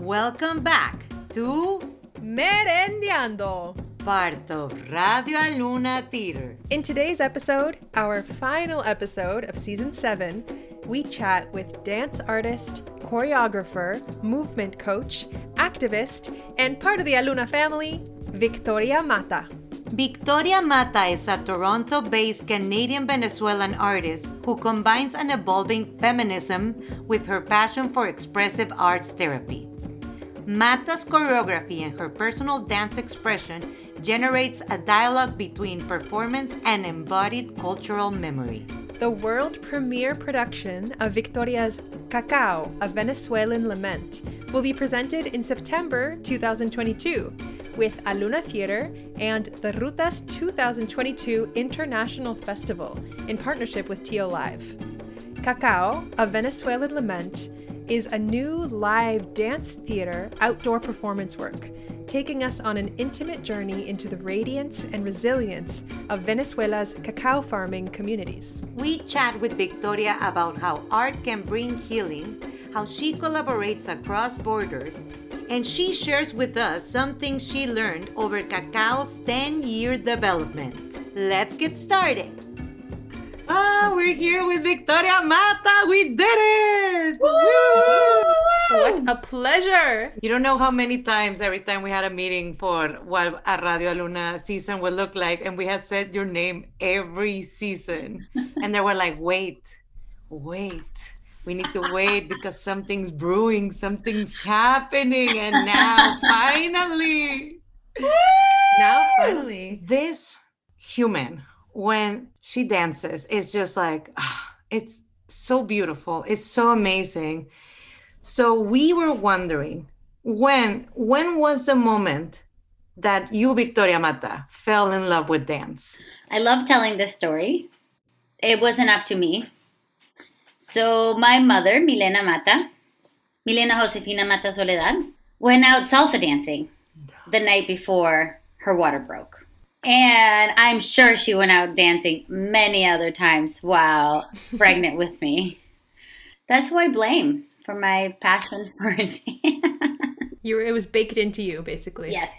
Welcome back to Merendiando, part of Radio Aluna Theater. In today's episode, our final episode of season 7, we chat with dance artist, choreographer, movement coach, activist, and part of the Aluna family, Victoria Mata. Victoria Mata is a Toronto based Canadian Venezuelan artist who combines an evolving feminism with her passion for expressive arts therapy. Mata's choreography and her personal dance expression generates a dialogue between performance and embodied cultural memory. The world premiere production of Victoria's Cacao, a Venezuelan lament, will be presented in September 2022 with Aluna Theater and the Rutas 2022 International Festival in partnership with TO Live. Cacao, a Venezuelan lament, is a new live dance theater outdoor performance work, taking us on an intimate journey into the radiance and resilience of Venezuela's cacao farming communities. We chat with Victoria about how art can bring healing, how she collaborates across borders, and she shares with us something she learned over cacao's 10 year development. Let's get started. Ah, we're here with Victoria Mata. We did it! What a pleasure! You don't know how many times every time we had a meeting for what a Radio Aluna season would look like, and we had said your name every season, and they were like, "Wait, wait." We need to wait because something's brewing, something's happening, and now finally, Now, finally. this human when she dances it's just like it's so beautiful it's so amazing so we were wondering when when was the moment that you victoria mata fell in love with dance I love telling this story. It wasn't up to me. So my mother, Milena Mata, Milena Josefina Mata Soledad, went out salsa dancing the night before her water broke. And I'm sure she went out dancing many other times while pregnant with me. That's who I blame for my passion for dance. You were, it was baked into you, basically. yes.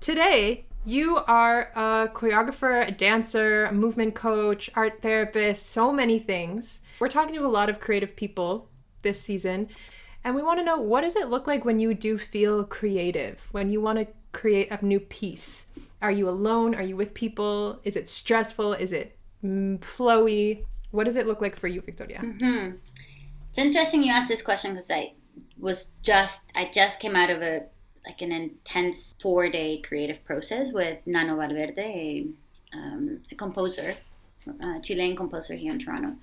Today, you are a choreographer, a dancer, a movement coach, art therapist, so many things. We're talking to a lot of creative people this season, and we want to know what does it look like when you do feel creative, when you want to create a new piece? Are you alone? Are you with people? Is it stressful? Is it mm, flowy? What does it look like for you, Victoria? Hmm. It's interesting you asked this question because I was just I just came out of a like an intense four day creative process with Nano Valverde, a, um, a composer, a Chilean composer here in Toronto.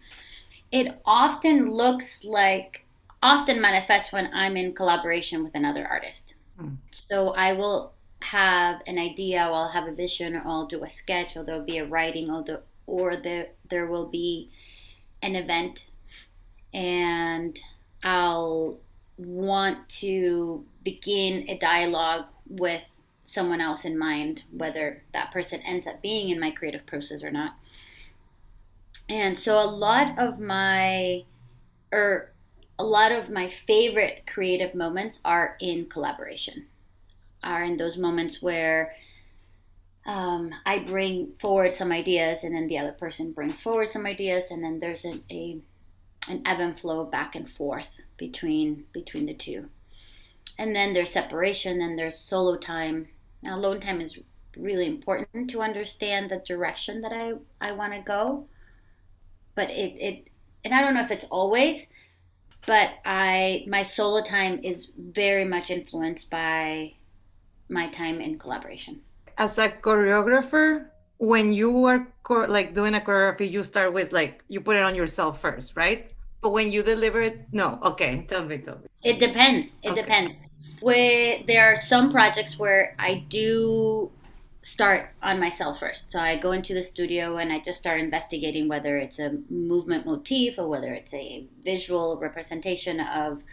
It often looks like often manifests when I'm in collaboration with another artist. Mm. So I will have an idea, or I'll have a vision, or I'll do a sketch, or there'll be a writing, or the or there there will be an event and I'll want to begin a dialogue with someone else in mind, whether that person ends up being in my creative process or not. And so a lot of my or a lot of my favorite creative moments are in collaboration. Are in those moments where um, I bring forward some ideas, and then the other person brings forward some ideas, and then there's a, a an ebb and flow back and forth between between the two. And then there's separation, and there's solo time. Now, alone time is really important to understand the direction that I, I want to go. But it, it and I don't know if it's always, but I my solo time is very much influenced by my time in collaboration. as a choreographer when you are like doing a choreography you start with like you put it on yourself first right but when you deliver it no okay tell me tell me It depends. It Okay. depends. Where there are some projects where I do start on myself first. So I go into the studio and I just start investigating whether it's a movement motif or whether it's a visual representation of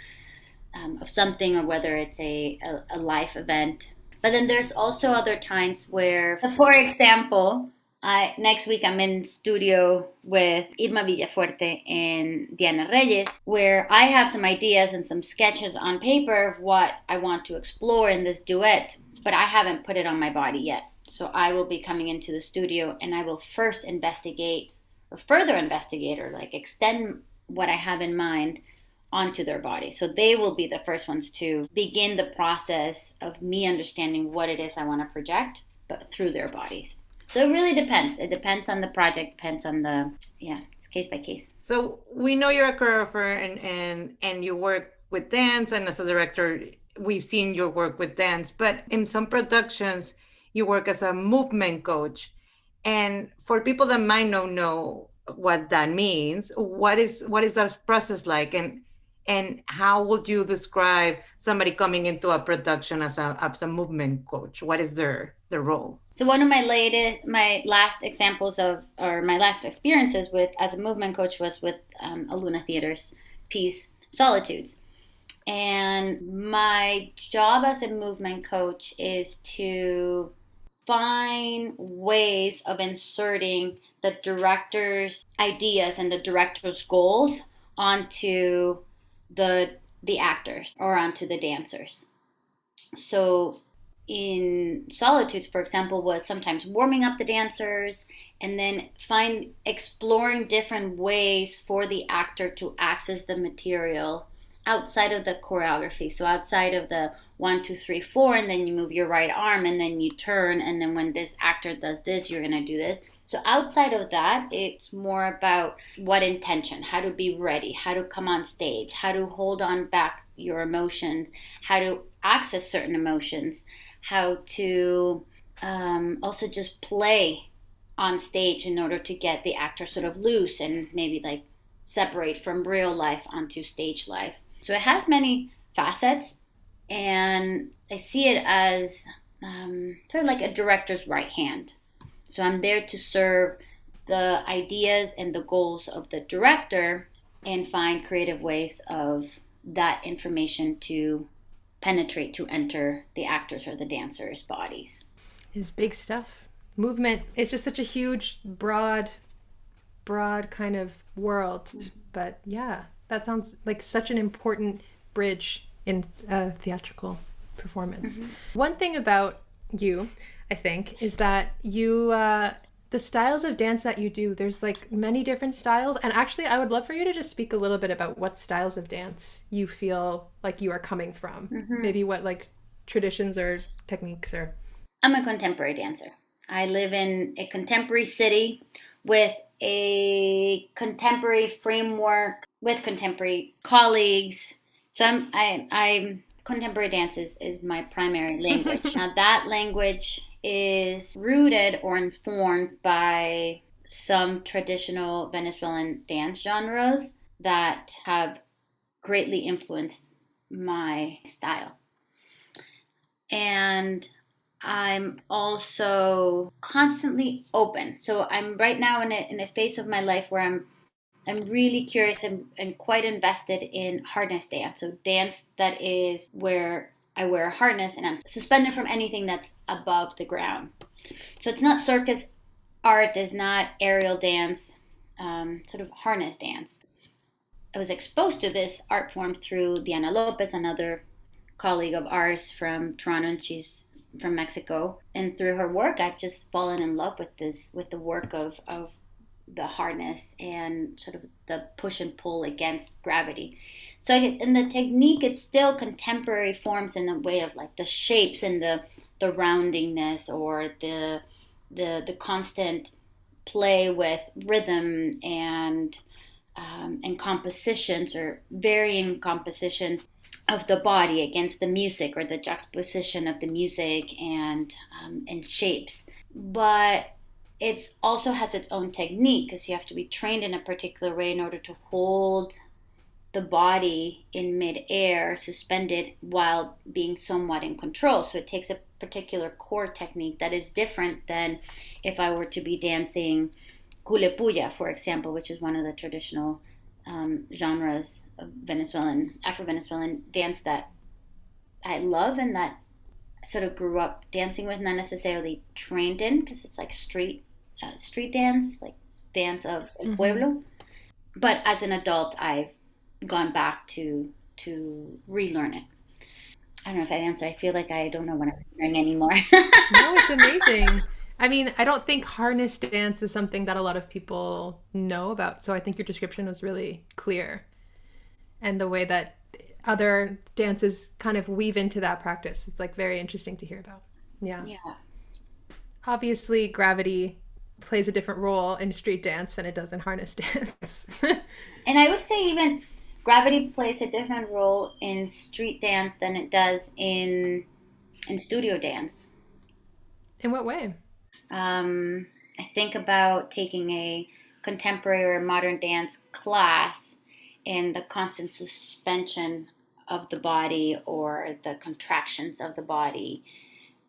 um, of something or whether it's a, a, a life event. But then there's also other times where, for example, I next week I'm in studio with Irma Villafuerte and Diana Reyes, where I have some ideas and some sketches on paper of what I want to explore in this duet, but I haven't put it on my body yet. So I will be coming into the studio and I will first investigate or further investigate or like extend what I have in mind onto their body. So they will be the first ones to begin the process of me understanding what it is I want to project, but through their bodies. So it really depends. It depends on the project, depends on the yeah, it's case by case. So we know you're a choreographer and and and you work with dance and as a director we've seen your work with dance, but in some productions you work as a movement coach. And for people that might not know what that means, what is what is that process like and and how would you describe somebody coming into a production as a as a movement coach? What is their their role? So one of my latest, my last examples of, or my last experiences with as a movement coach was with um, Aluna Theater's piece Solitudes, and my job as a movement coach is to find ways of inserting the director's ideas and the director's goals onto the the actors or onto the dancers. So in solitudes for example was sometimes warming up the dancers and then find exploring different ways for the actor to access the material outside of the choreography so outside of the one two three four and then you move your right arm and then you turn and then when this actor does this you're going to do this. So outside of that it's more about what intention how to be ready how to come on stage how to hold on back your emotions how to access certain emotions how to um, also just play on stage in order to get the actor sort of loose and maybe like separate from real life onto stage life. So it has many facets and I see it as um, sort of like a director's right hand. So I'm there to serve the ideas and the goals of the director and find creative ways of that information to penetrate to enter the actors or the dancers' bodies. Is big stuff. Movement is just such a huge, broad, broad kind of world. But yeah, that sounds like such an important bridge in a theatrical performance. Mm-hmm. One thing about you, I think, is that you uh, the styles of dance that you do. There's like many different styles, and actually, I would love for you to just speak a little bit about what styles of dance you feel like you are coming from. Mm-hmm. Maybe what like traditions or techniques or. I'm a contemporary dancer. I live in a contemporary city with a contemporary framework with contemporary colleagues so I'm I I'm contemporary dance is, is my primary language. now that language is rooted or informed by some traditional Venezuelan dance genres that have greatly influenced my style. And I'm also constantly open. So I'm right now in a, in a phase of my life where I'm I'm really curious and, and quite invested in harness dance. So, dance that is where I wear a harness and I'm suspended from anything that's above the ground. So, it's not circus art, it's not aerial dance, um, sort of harness dance. I was exposed to this art form through Diana Lopez, another colleague of ours from Toronto, and she's from Mexico. And through her work, I've just fallen in love with this, with the work of, of the harness and sort of the push and pull against gravity. So in the technique, it's still contemporary forms in the way of like the shapes and the the roundingness or the the the constant play with rhythm and um, and compositions or varying compositions of the body against the music or the juxtaposition of the music and um, and shapes. But it also has its own technique because you have to be trained in a particular way in order to hold the body in midair, suspended while being somewhat in control. So it takes a particular core technique that is different than if I were to be dancing culepuya, for example, which is one of the traditional um, genres of Venezuelan, Afro Venezuelan dance that I love and that sort of grew up dancing with, not necessarily trained in, because it's like street uh, street dance, like dance of el Mhm. pueblo. But as an adult, I've gone back to to relearn it. I don't know if I answer. I feel like I don't know what I'm doing anymore. no, it's amazing. I mean, I don't think harness dance is something that a lot of people know about. So I think your description was really clear. And the way that other dances kind of weave into that practice, it's like very interesting to hear about. Yeah. yeah. Obviously, gravity plays a different role in street dance than it does in harness dance. And I would say even gravity plays a different role in street dance than it does in in studio dance. in what way? Um, I think about taking a contemporary or modern dance class and the constant suspension of the body or the contractions of the body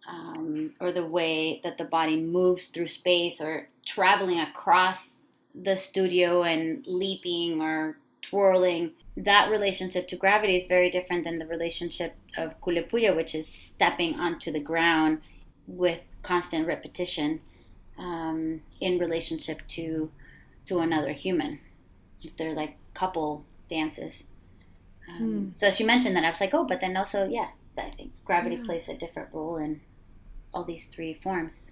um, or the way that the body moves through space or traveling across the studio and leaping or twirling. That relationship to gravity is very different than the relationship of kulepuya, which is stepping onto the ground with constant repetition um, in relationship to to another human. They're like couple dances. Um, So as you mentioned that, I was like, oh, but then also, yeah, I think gravity Yeah. plays a different role in all these three forms.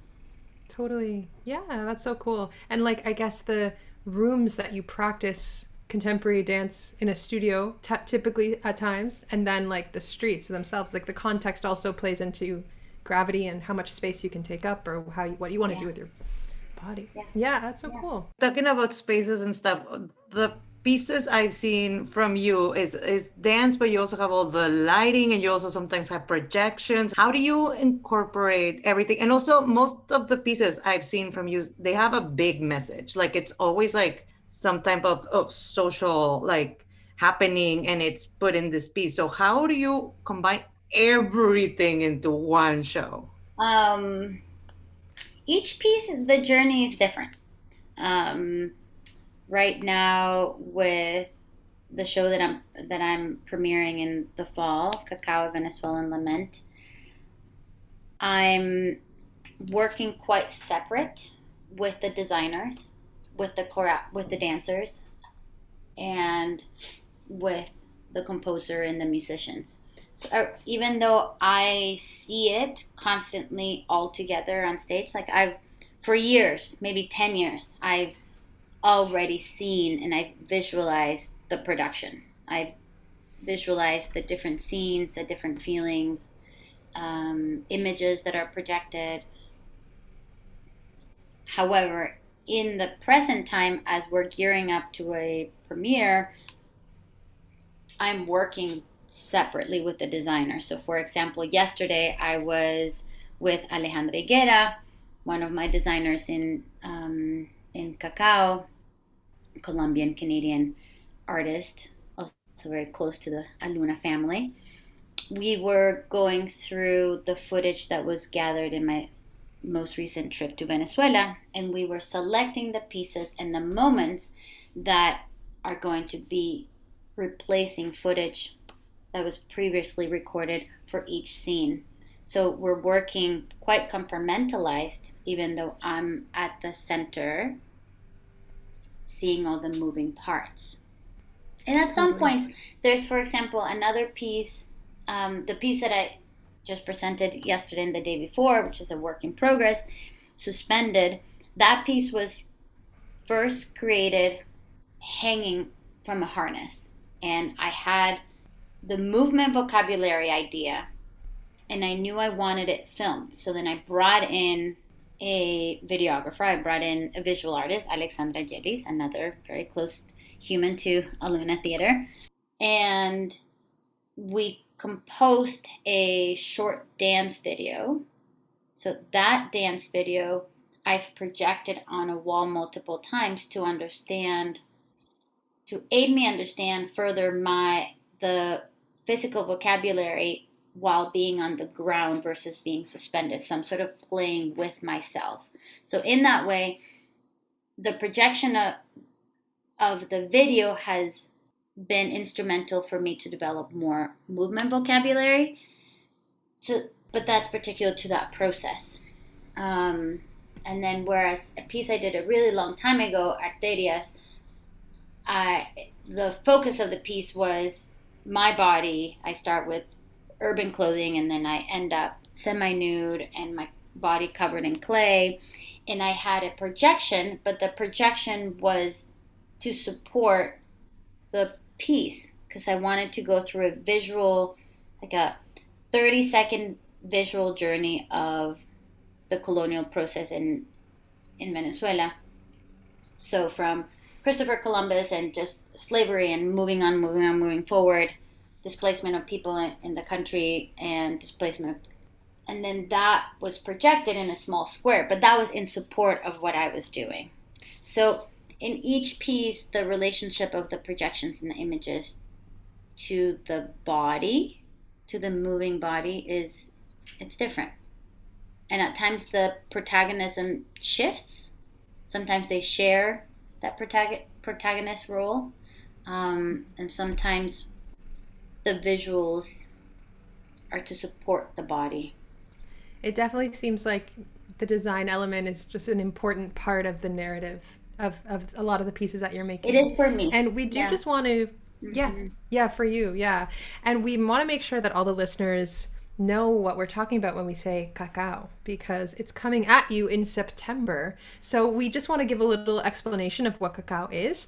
Totally. Yeah, that's so cool. And like, I guess the rooms that you practice contemporary dance in a studio, t- typically at times, and then like the streets themselves, like the context also plays into gravity and how much space you can take up or how you, what you want to Yeah. do with your body. Yeah. Yeah, that's so Yeah. cool. talking about spaces and stuff the pieces i've seen from you is is dance but you also have all the lighting and you also sometimes have projections. How do you incorporate everything? And also most of the pieces i've seen from you they have a big message. Like it's always like some type of, of social like happening and it's put in this piece. So how do you combine everything into one show? Um, each piece, the journey is different. Um, right now, with the show that I'm that I'm premiering in the fall, Cacao Venezuelan Lament, I'm working quite separate with the designers, with the chore- with the dancers, and with the composer and the musicians. So, uh, even though I see it constantly all together on stage, like I've for years, maybe 10 years, I've already seen and I've visualized the production. I've visualized the different scenes, the different feelings, um, images that are projected. However, in the present time, as we're gearing up to a premiere, I'm working separately with the designer. So, for example, yesterday I was with Alejandra Higuera, one of my designers in um, in Cacao, Colombian Canadian artist, also very close to the Aluna family. We were going through the footage that was gathered in my most recent trip to Venezuela, and we were selecting the pieces and the moments that are going to be replacing footage that was previously recorded for each scene. So we're working quite compartmentalized, even though I'm at the center, seeing all the moving parts. And at some points, there's, for example, another piece, um, the piece that I just presented yesterday and the day before, which is a work in progress, suspended. That piece was first created hanging from a harness. And I had the movement vocabulary idea and I knew I wanted it filmed. So then I brought in a videographer. I brought in a visual artist, Alexandra Gelis, another very close human to Aluna Theater. And we composed a short dance video. So that dance video I've projected on a wall multiple times to understand to aid me understand further my the physical vocabulary while being on the ground versus being suspended. So I'm sort of playing with myself. So in that way, the projection of, of the video has been instrumental for me to develop more movement vocabulary. To, but that's particular to that process. Um, and then whereas a piece I did a really long time ago, Arterias, I the focus of the piece was my body. I start with urban clothing and then I end up semi nude and my body covered in clay. And I had a projection, but the projection was to support the piece because I wanted to go through a visual, like a 30 second visual journey of the colonial process in in Venezuela. So from Christopher Columbus and just slavery and moving on, moving on, moving forward, displacement of people in, in the country and displacement of, and then that was projected in a small square, but that was in support of what I was doing. So in each piece, the relationship of the projections and the images to the body, to the moving body, is it's different. And at times the protagonism shifts. Sometimes they share that protagonist role, um, and sometimes the visuals are to support the body. It definitely seems like the design element is just an important part of the narrative of, of a lot of the pieces that you're making. It is for me. And we do yeah. just want to, yeah, mm-hmm. yeah, for you, yeah. And we want to make sure that all the listeners know what we're talking about when we say cacao because it's coming at you in September. So we just want to give a little explanation of what cacao is.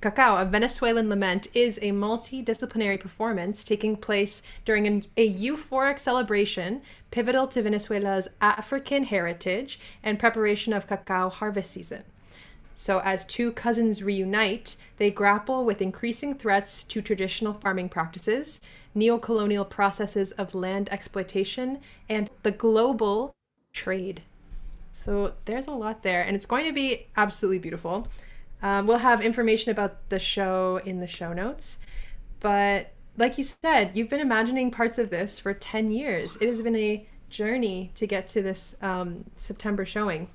Cacao, a Venezuelan lament, is a multidisciplinary performance taking place during an, a euphoric celebration pivotal to Venezuela's African heritage and preparation of cacao harvest season. So, as two cousins reunite, they grapple with increasing threats to traditional farming practices, neocolonial processes of land exploitation, and the global trade. So, there's a lot there, and it's going to be absolutely beautiful. Um, we'll have information about the show in the show notes. But like you said, you've been imagining parts of this for 10 years. It has been a journey to get to this um, September showing.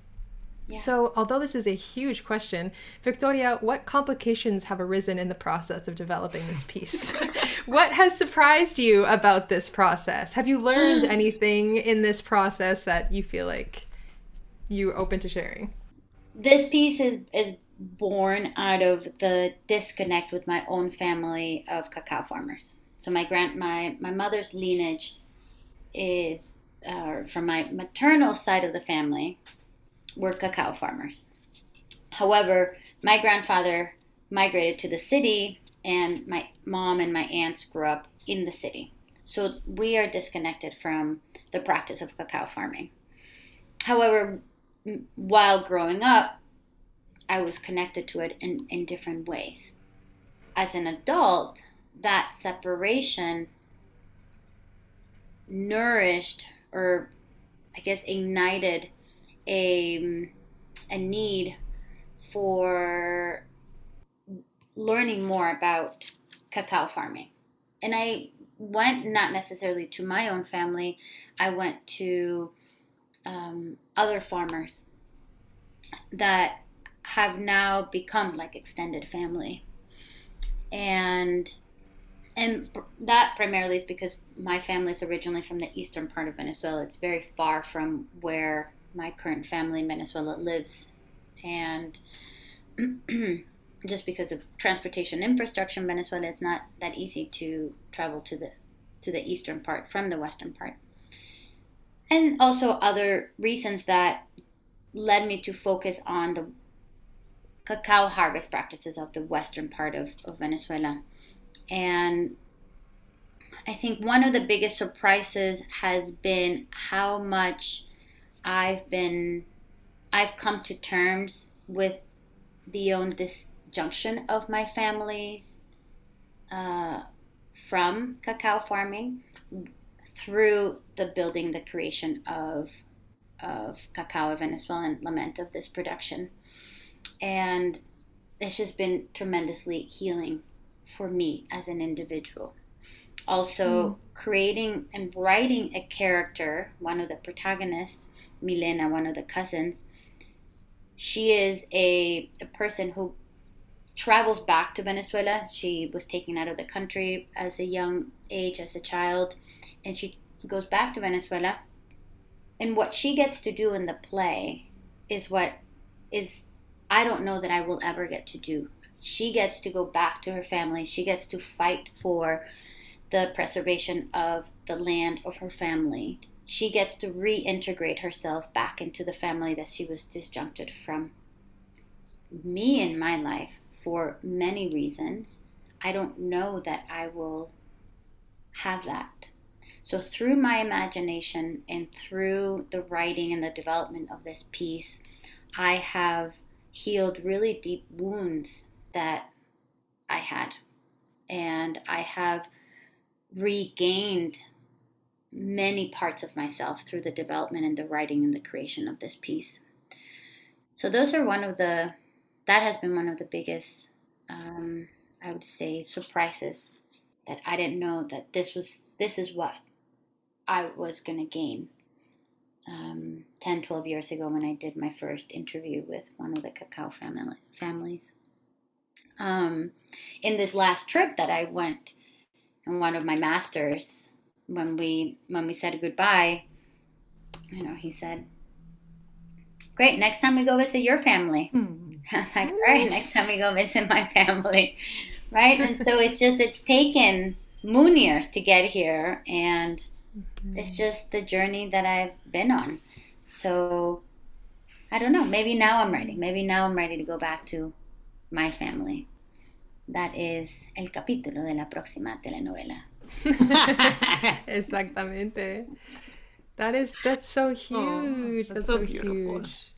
Yeah. So, although this is a huge question, Victoria, what complications have arisen in the process of developing this piece? what has surprised you about this process? Have you learned anything in this process that you feel like you open to sharing? This piece is is born out of the disconnect with my own family of cacao farmers. So my grand my my mother's lineage is uh, from my maternal side of the family were cacao farmers. However, my grandfather migrated to the city, and my mom and my aunts grew up in the city. So we are disconnected from the practice of cacao farming. However, while growing up, I was connected to it in, in different ways. As an adult, that separation nourished or I guess ignited a, a need for learning more about cacao farming. And I went not necessarily to my own family, I went to um, other farmers that have now become like extended family. And and that primarily is because my family is originally from the eastern part of Venezuela. It's very far from where my current family in Venezuela lives. And just because of transportation infrastructure in Venezuela, it's not that easy to travel to the to the eastern part from the western part. And also other reasons that led me to focus on the cacao harvest practices of the western part of, of Venezuela. And I think one of the biggest surprises has been how much I've been, I've come to terms with the own disjunction of my family's uh, from cacao farming through the building, the creation of of cacao Venezuelan lament of this production and it's just been tremendously healing for me as an individual. Also, mm. creating and writing a character, one of the protagonists, Milena, one of the cousins, she is a, a person who travels back to Venezuela. She was taken out of the country as a young age, as a child, and she goes back to Venezuela. And what she gets to do in the play is what is I don't know that I will ever get to do. She gets to go back to her family. She gets to fight for the preservation of the land of her family. She gets to reintegrate herself back into the family that she was disjuncted from. Me in my life, for many reasons, I don't know that I will have that. So, through my imagination and through the writing and the development of this piece, I have healed really deep wounds that I had. And I have regained many parts of myself through the development and the writing and the creation of this piece. So, those are one of the, that has been one of the biggest, um, I would say, surprises that I didn't know that this was, this is what I was going to gain um, 10, 12 years ago when I did my first interview with one of the cacao family, families. Um, in this last trip that I went, and one of my masters, when we when we said goodbye, you know, he said, "Great, next time we go visit your family." Hmm. I was like, "All right, next time we go visit my family." Right? and so it's just it's taken moon years to get here and Mm-hmm. It's just the journey that I've been on. So I don't know. Maybe now I'm ready. Maybe now I'm ready to go back to my family. That is el capítulo de la próxima telenovela. Exactamente. That is that's so huge. Oh, that's, that's, so, so huge.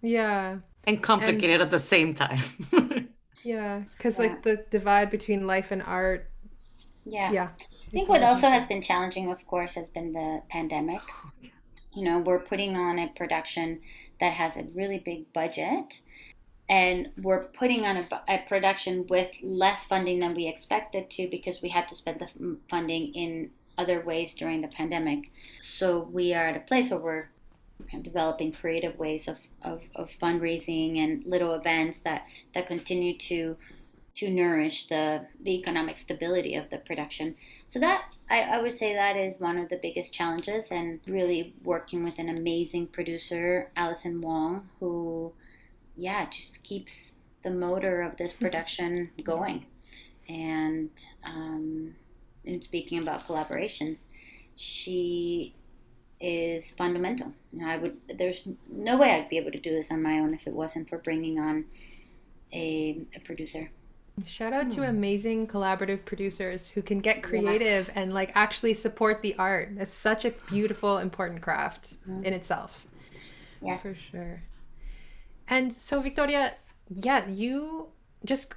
Yeah. And complicated and, at the same time. yeah, because yeah. like the divide between life and art. Yeah. Yeah. I think what also has been challenging, of course, has been the pandemic. You know, we're putting on a production that has a really big budget, and we're putting on a, a production with less funding than we expected to because we had to spend the funding in other ways during the pandemic. So we are at a place where we're developing creative ways of, of, of fundraising and little events that, that continue to to nourish the, the economic stability of the production. So that I, I would say that is one of the biggest challenges and really working with an amazing producer, Allison Wong, who yeah, just keeps the motor of this production going. And um, in speaking about collaborations, she is fundamental. You know, I would there's no way I'd be able to do this on my own if it wasn't for bringing on a, a producer. Shout out to hmm. amazing collaborative producers who can get creative yeah. and like actually support the art. It's such a beautiful, important craft mm-hmm. in itself. Yes. For sure. And so, Victoria, yeah, you just,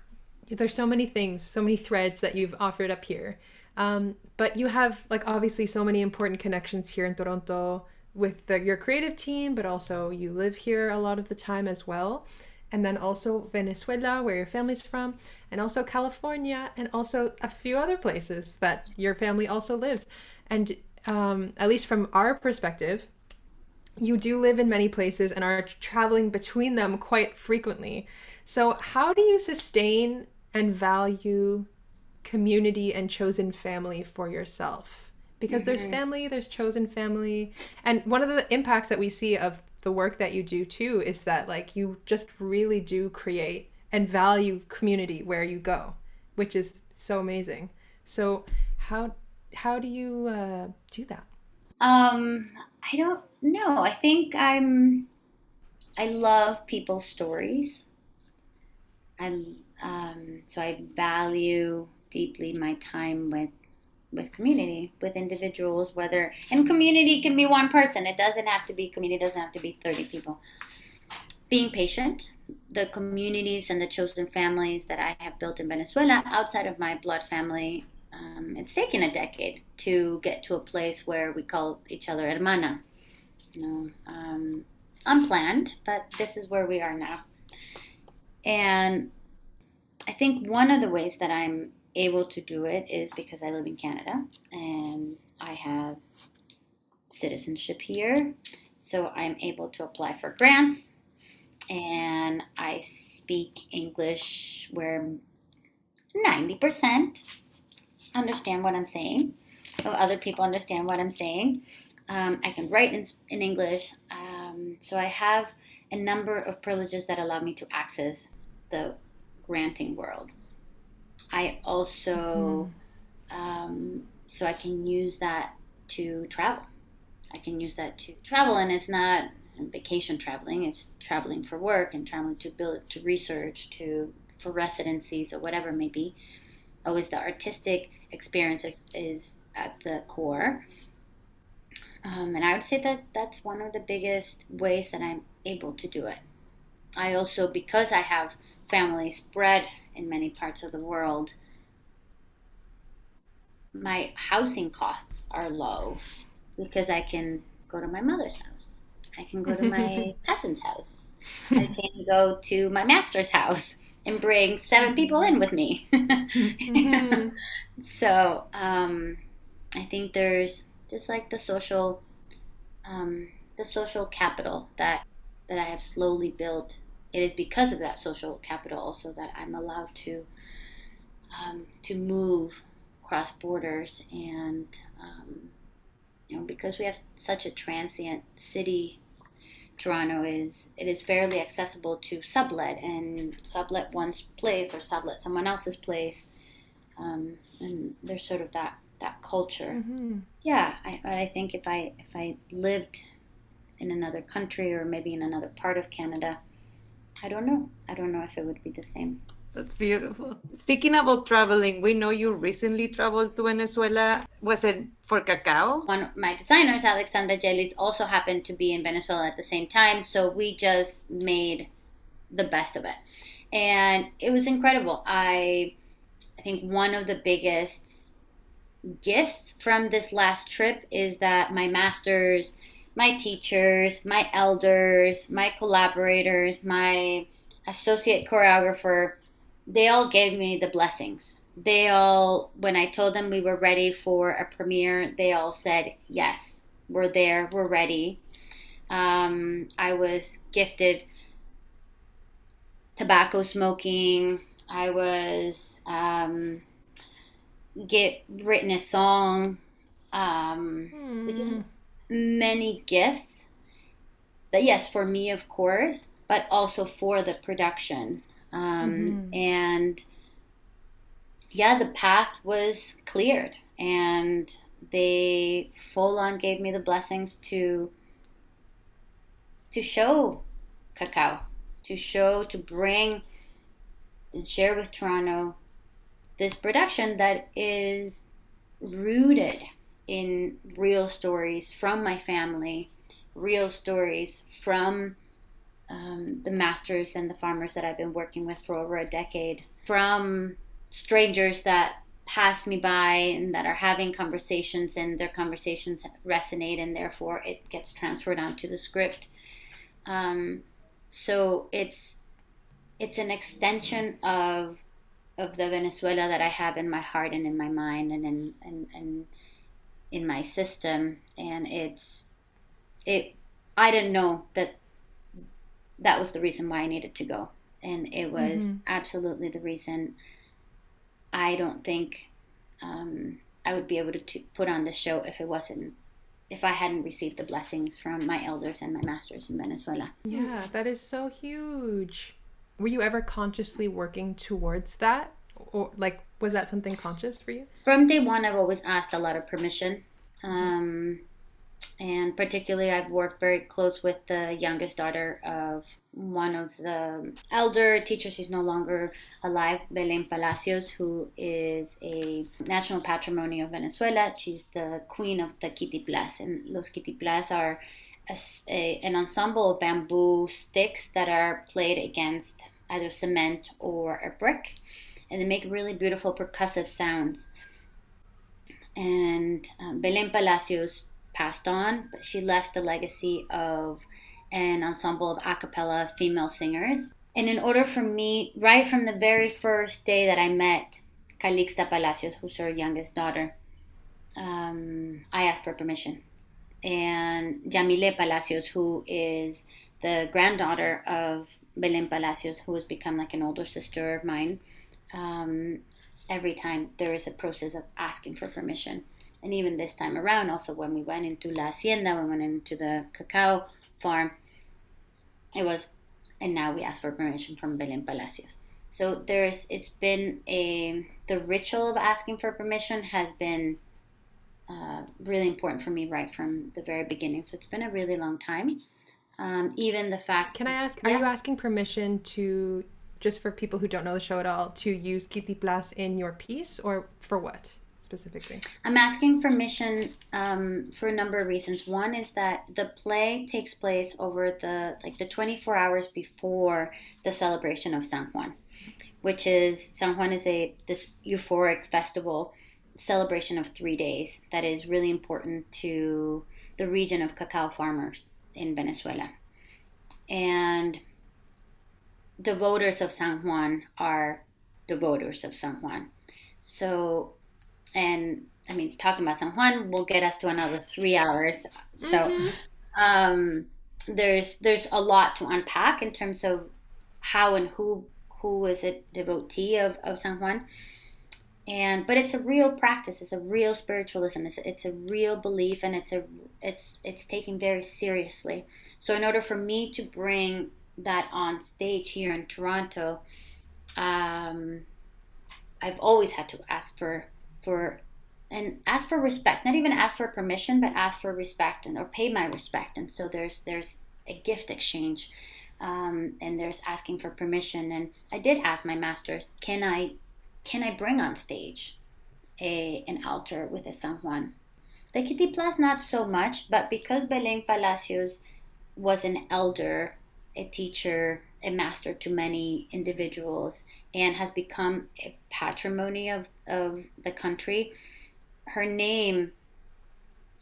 there's so many things, so many threads that you've offered up here. Um, but you have, like, obviously so many important connections here in Toronto with the, your creative team, but also you live here a lot of the time as well and then also Venezuela, where your family's from, and also California, and also a few other places that your family also lives. And um, at least from our perspective, you do live in many places and are traveling between them quite frequently. So, how do you sustain and value community and chosen family for yourself? Because mm-hmm. there's family, there's chosen family. And one of the impacts that we see of the work that you do too is that like you just really do create and value community where you go, which is so amazing. So how how do you uh, do that? Um, I don't know. I think I'm. I love people's stories. I um, so I value deeply my time with with community, with individuals, whether and community can be one person. It doesn't have to be community. Doesn't have to be thirty people. Being patient, the communities and the chosen families that I have built in Venezuela, outside of my blood family, um, it's taken a decade to get to a place where we call each other hermana. You know, um, unplanned, but this is where we are now. And I think one of the ways that I'm able to do it is because I live in Canada and I have citizenship here. So I'm able to apply for grants and I speak English where 90% understand what I'm saying. So other people understand what I'm saying. Um, I can write in, in English. Um, so I have a number of privileges that allow me to access the granting world. I also, mm-hmm. um, so I can use that to travel. I can use that to travel, and it's not vacation traveling. It's traveling for work and traveling to build, to research, to for residencies or whatever it may be. Always the artistic experience is, is at the core. Um, and I would say that that's one of the biggest ways that I'm able to do it. I also, because I have family spread in many parts of the world, my housing costs are low because I can go to my mother's house. I can go to my cousin's house. I can go to my master's house and bring seven people in with me. mm-hmm. So um, I think there's just like the social, um, the social capital that that I have slowly built. It is because of that social capital also that I'm allowed to um, to move cross borders and um, you know because we have such a transient city Toronto is it is fairly accessible to sublet and sublet one's place or sublet someone else's place, um, and there's sort of that that culture. Mm-hmm. Yeah, I, I think if I if I lived in another country or maybe in another part of Canada, I don't know. I don't know if it would be the same. That's beautiful. Speaking about traveling, we know you recently traveled to Venezuela. Was it for cacao? One of my designers, Alexandra Gelis, also happened to be in Venezuela at the same time. So we just made the best of it. And it was incredible. I I think one of the biggest gifts from this last trip is that my masters, my teachers, my elders, my collaborators, my associate choreographer they all gave me the blessings. They all, when I told them we were ready for a premiere, they all said, Yes, we're there, we're ready. Um, I was gifted tobacco smoking. I was um, get written a song. Um, mm. Just many gifts. That yes, for me of course, but also for the production. Um, mm-hmm. And yeah, the path was cleared, and they full on gave me the blessings to to show cacao, to show, to bring and share with Toronto this production that is rooted in real stories from my family, real stories from um, the masters and the farmers that I've been working with for over a decade, from strangers that pass me by and that are having conversations and their conversations resonate and therefore it gets transferred onto the script. Um, so it's it's an extension of of the Venezuela that I have in my heart and in my mind and in and, and in my system and it's it I didn't know that that was the reason why I needed to go. And it was mm-hmm. absolutely the reason I don't think um, I would be able to, to put on the show if it wasn't if I hadn't received the blessings from my elders and my masters in Venezuela. Yeah, that is so huge. Were you ever consciously working towards that? Or like was that something conscious for you? From day one I've always asked a lot of permission. Um, and particularly I've worked very close with the youngest daughter of one of the elder teachers She's no longer alive, Belén Palacios, who is a national patrimony of Venezuela. She's the queen of the quitiplas, and los quitiplas are a, a, an ensemble of bamboo sticks that are played against either cement or a brick, and they make really beautiful percussive sounds. And um, Belén Palacios passed on, but she left the legacy of an ensemble of a cappella female singers. And in order for me, right from the very first day that I met Calixta Palacios, who's her youngest daughter, um, I asked for permission. And Yamile Palacios, who is the granddaughter of Belen Palacios, who has become like an older sister of mine, um, every time there is a process of asking for permission and even this time around, also when we went into La Hacienda, when we went into the cacao farm, it was, and now we ask for permission from Belen Palacios. So there's, it's been a, the ritual of asking for permission has been uh, really important for me right from the very beginning. So it's been a really long time. Um, even the fact. Can I ask? Are you asking permission to just for people who don't know the show at all to use Quitiplas in your piece, or for what specifically? I'm asking permission um, for a number of reasons. One is that the play takes place over the like the 24 hours before the celebration of San Juan, which is San Juan is a this euphoric festival celebration of three days that is really important to the region of cacao farmers in Venezuela. And the voters of San Juan are the voters of San Juan. So, and I mean, talking about San Juan will get us to another three hours. So, mm-hmm. um, there's there's a lot to unpack in terms of how and who who is a devotee of, of San Juan and but it's a real practice it's a real spiritualism it's, it's a real belief and it's a it's it's taken very seriously so in order for me to bring that on stage here in toronto um, i've always had to ask for for and ask for respect not even ask for permission but ask for respect and or pay my respect and so there's there's a gift exchange um, and there's asking for permission and i did ask my masters can i can I bring on stage a, an altar with a San Juan? The Quitiplas, not so much, but because Belen Palacios was an elder, a teacher, a master to many individuals, and has become a patrimony of, of the country, her name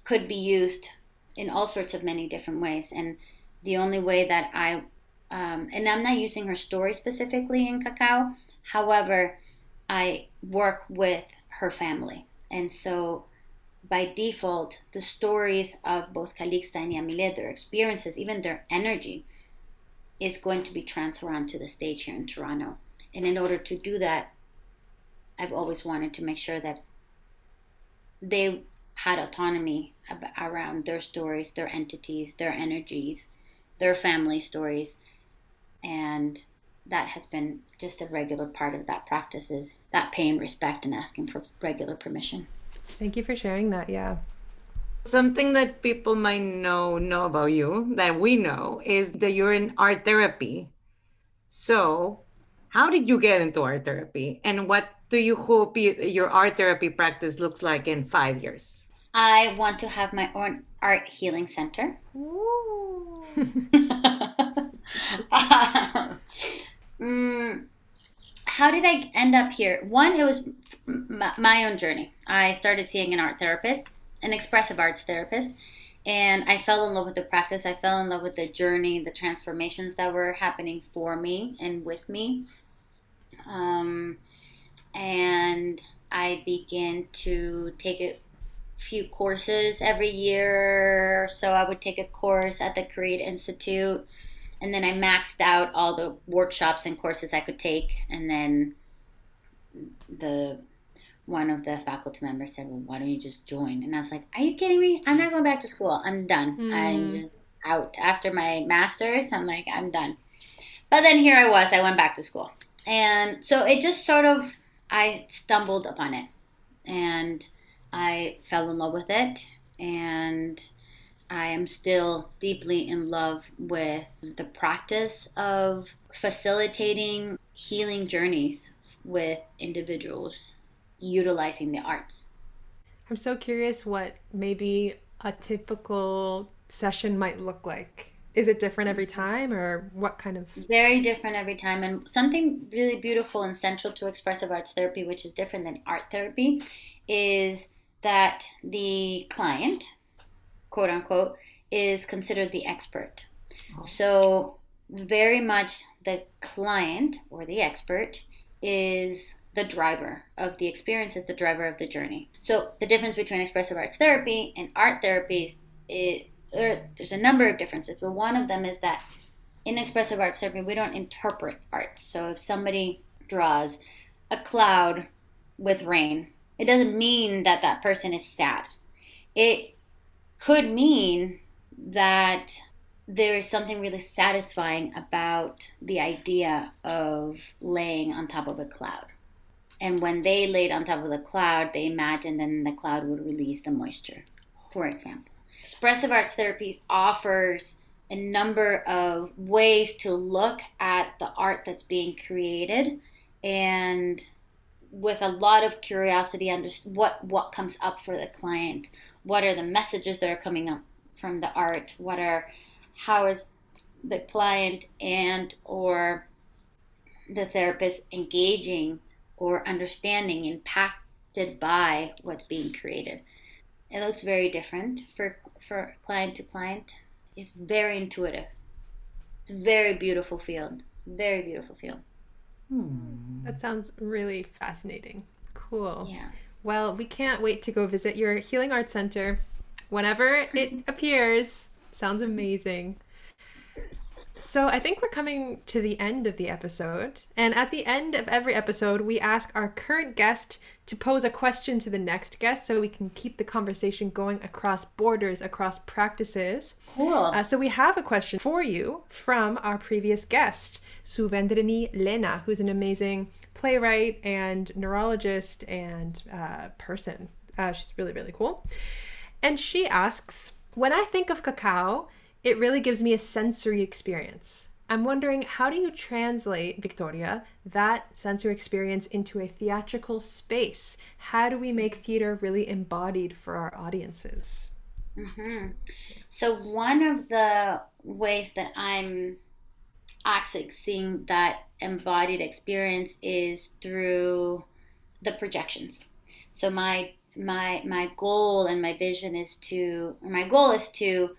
could be used in all sorts of many different ways. And the only way that I, um, and I'm not using her story specifically in Cacao, however, I work with her family. And so by default, the stories of both Calixta and Yamilet, their experiences, even their energy, is going to be transferred onto the stage here in Toronto. And in order to do that, I've always wanted to make sure that they had autonomy around their stories, their entities, their energies, their family stories, and that has been just a regular part of that practice is that paying respect and asking for regular permission. Thank you for sharing that. Yeah. Something that people might know know about you that we know is that you're in art therapy. So, how did you get into art therapy, and what do you hope you, your art therapy practice looks like in five years? I want to have my own art healing center. Mm, how did I end up here? One, it was my own journey. I started seeing an art therapist, an expressive arts therapist, and I fell in love with the practice. I fell in love with the journey, the transformations that were happening for me and with me. Um, and I began to take a few courses every year. So I would take a course at the Create Institute and then I maxed out all the workshops and courses I could take, and then the one of the faculty members said, "Well, why don't you just join?" And I was like, "Are you kidding me? I'm not going back to school. I'm done. Mm. I'm just out after my master's. I'm like, I'm done." But then here I was. I went back to school, and so it just sort of I stumbled upon it, and I fell in love with it, and I am still deeply in love with the practice of facilitating healing journeys with individuals utilizing the arts. I'm so curious what maybe a typical session might look like. Is it different every time or what kind of? Very different every time. And something really beautiful and central to expressive arts therapy, which is different than art therapy, is that the client, quote unquote, is considered the expert. Oh. So, very much the client or the expert is the driver of the experience, is the driver of the journey. So, the difference between expressive arts therapy and art therapy is er, there's a number of differences, but one of them is that in expressive arts therapy, we don't interpret art. So, if somebody draws a cloud with rain, it doesn't mean that that person is sad. It could mean that there is something really satisfying about the idea of laying on top of a cloud. And when they laid on top of the cloud, they imagined then the cloud would release the moisture, for example. Expressive arts therapies offers a number of ways to look at the art that's being created. And with a lot of curiosity under what what comes up for the client? What are the messages that are coming up from the art? What are how is the client and or the therapist engaging or understanding impacted by what's being created it looks very different for for client to client it's very intuitive it's a very beautiful field very beautiful field Hmm. That sounds really fascinating. Cool. yeah Well, we can't wait to go visit your Healing Arts Center whenever it appears. Sounds amazing. So, I think we're coming to the end of the episode. And at the end of every episode, we ask our current guest to pose a question to the next guest so we can keep the conversation going across borders, across practices. cool Uh, so we have a question for you from our previous guest, Suvendrini Lena, who's an amazing playwright and neurologist and uh, person. Uh, she's really, really cool. And she asks When I think of cacao, it really gives me a sensory experience. I'm wondering, how do you translate, Victoria, that sensory experience into a theatrical space? How do we make theater really embodied for our audiences? hmm So one of the ways that I'm accessing that embodied experience is through the projections. So my my my goal and my vision is to my goal is to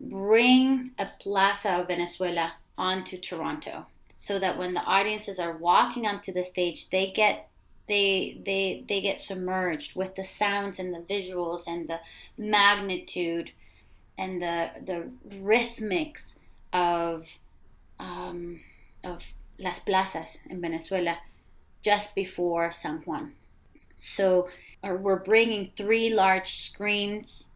bring a plaza of Venezuela onto Toronto so that when the audiences are walking onto the stage they get they they they get submerged with the sounds and the visuals and the magnitude and the the rhythmics of um, of las plazas in Venezuela just before San Juan. So or we're bringing three large screens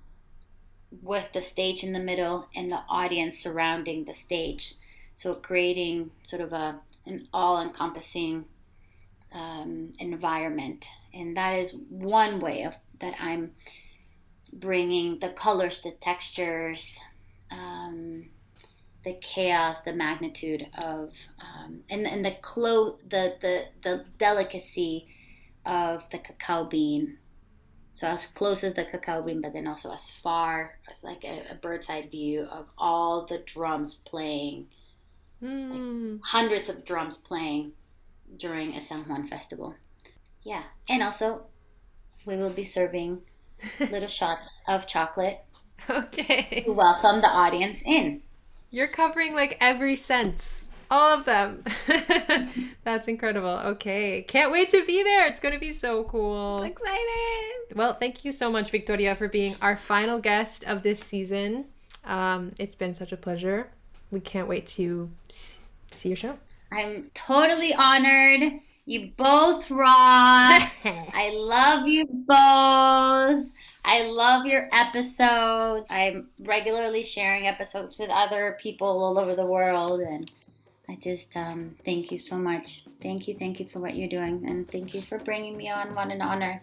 with the stage in the middle and the audience surrounding the stage. So creating sort of a an all-encompassing um, environment, and that is one way of that I'm bringing the colors, the textures, um, the chaos, the magnitude of, um, and and the clo- the the the delicacy of the cacao bean. So as close as the cacao bean, but then also as far as like a, a bird's eye view of all the drums playing, Hmm. hundreds of drums playing during a San Juan festival. Yeah, and also we will be serving little shots of chocolate Okay. to welcome the audience in. You're covering like every sense. All of them. That's incredible. Okay. Can't wait to be there. It's going to be so cool. Excited! Well, thank you so much, Victoria, for being our final guest of this season. Um, it's been such a pleasure. We can't wait to see your show. I'm totally honored. You both rock. I love you both. I love your episodes. I'm regularly sharing episodes with other people all over the world and I just um, thank you so much. Thank you, thank you for what you're doing, and thank you for bringing me on. What an honor.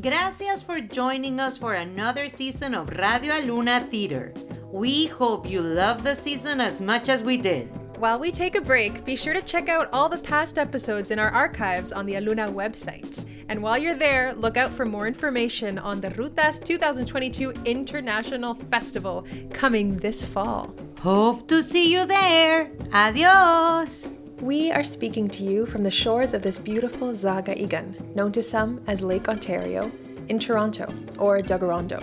Gracias for joining us for another season of Radio Aluna Theater. We hope you love the season as much as we did. While we take a break, be sure to check out all the past episodes in our archives on the Aluna website. And while you're there, look out for more information on the Rutas 2022 International Festival coming this fall. Hope to see you there. Adios. We are speaking to you from the shores of this beautiful Zaga Igan, known to some as Lake Ontario, in Toronto, or Dagarondo.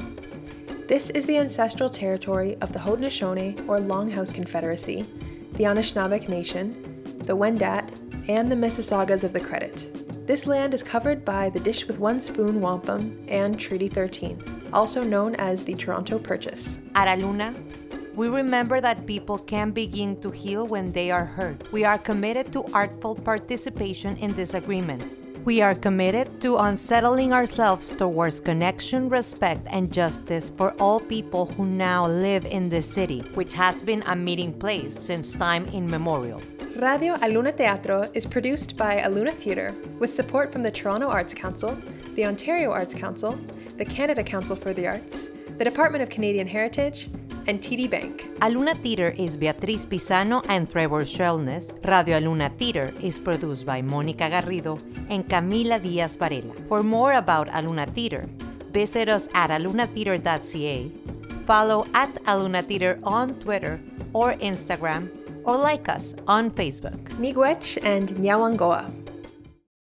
This is the ancestral territory of the Haudenosaunee or Longhouse Confederacy, the Anishinaabeg Nation, the Wendat, and the Mississaugas of the Credit. This land is covered by the Dish with One Spoon Wampum and Treaty 13, also known as the Toronto Purchase. At Aluna, we remember that people can begin to heal when they are hurt. We are committed to artful participation in disagreements. We are committed to unsettling ourselves towards connection, respect, and justice for all people who now live in this city, which has been a meeting place since time immemorial. Radio Aluna Teatro is produced by Aluna Theatre with support from the Toronto Arts Council, the Ontario Arts Council, the Canada Council for the Arts, the Department of Canadian Heritage, and TD Bank. Aluna Theater is Beatriz Pizano and Trevor Schwellnus. Radio Aluna Theater is produced by Mónica Garrido and Camila Diaz Varela. For more about Aluna Theater, visit us at alunatheater.ca, follow at Aluna Theater on Twitter or Instagram, or like us on Facebook. Miigwech and Nyawangoa.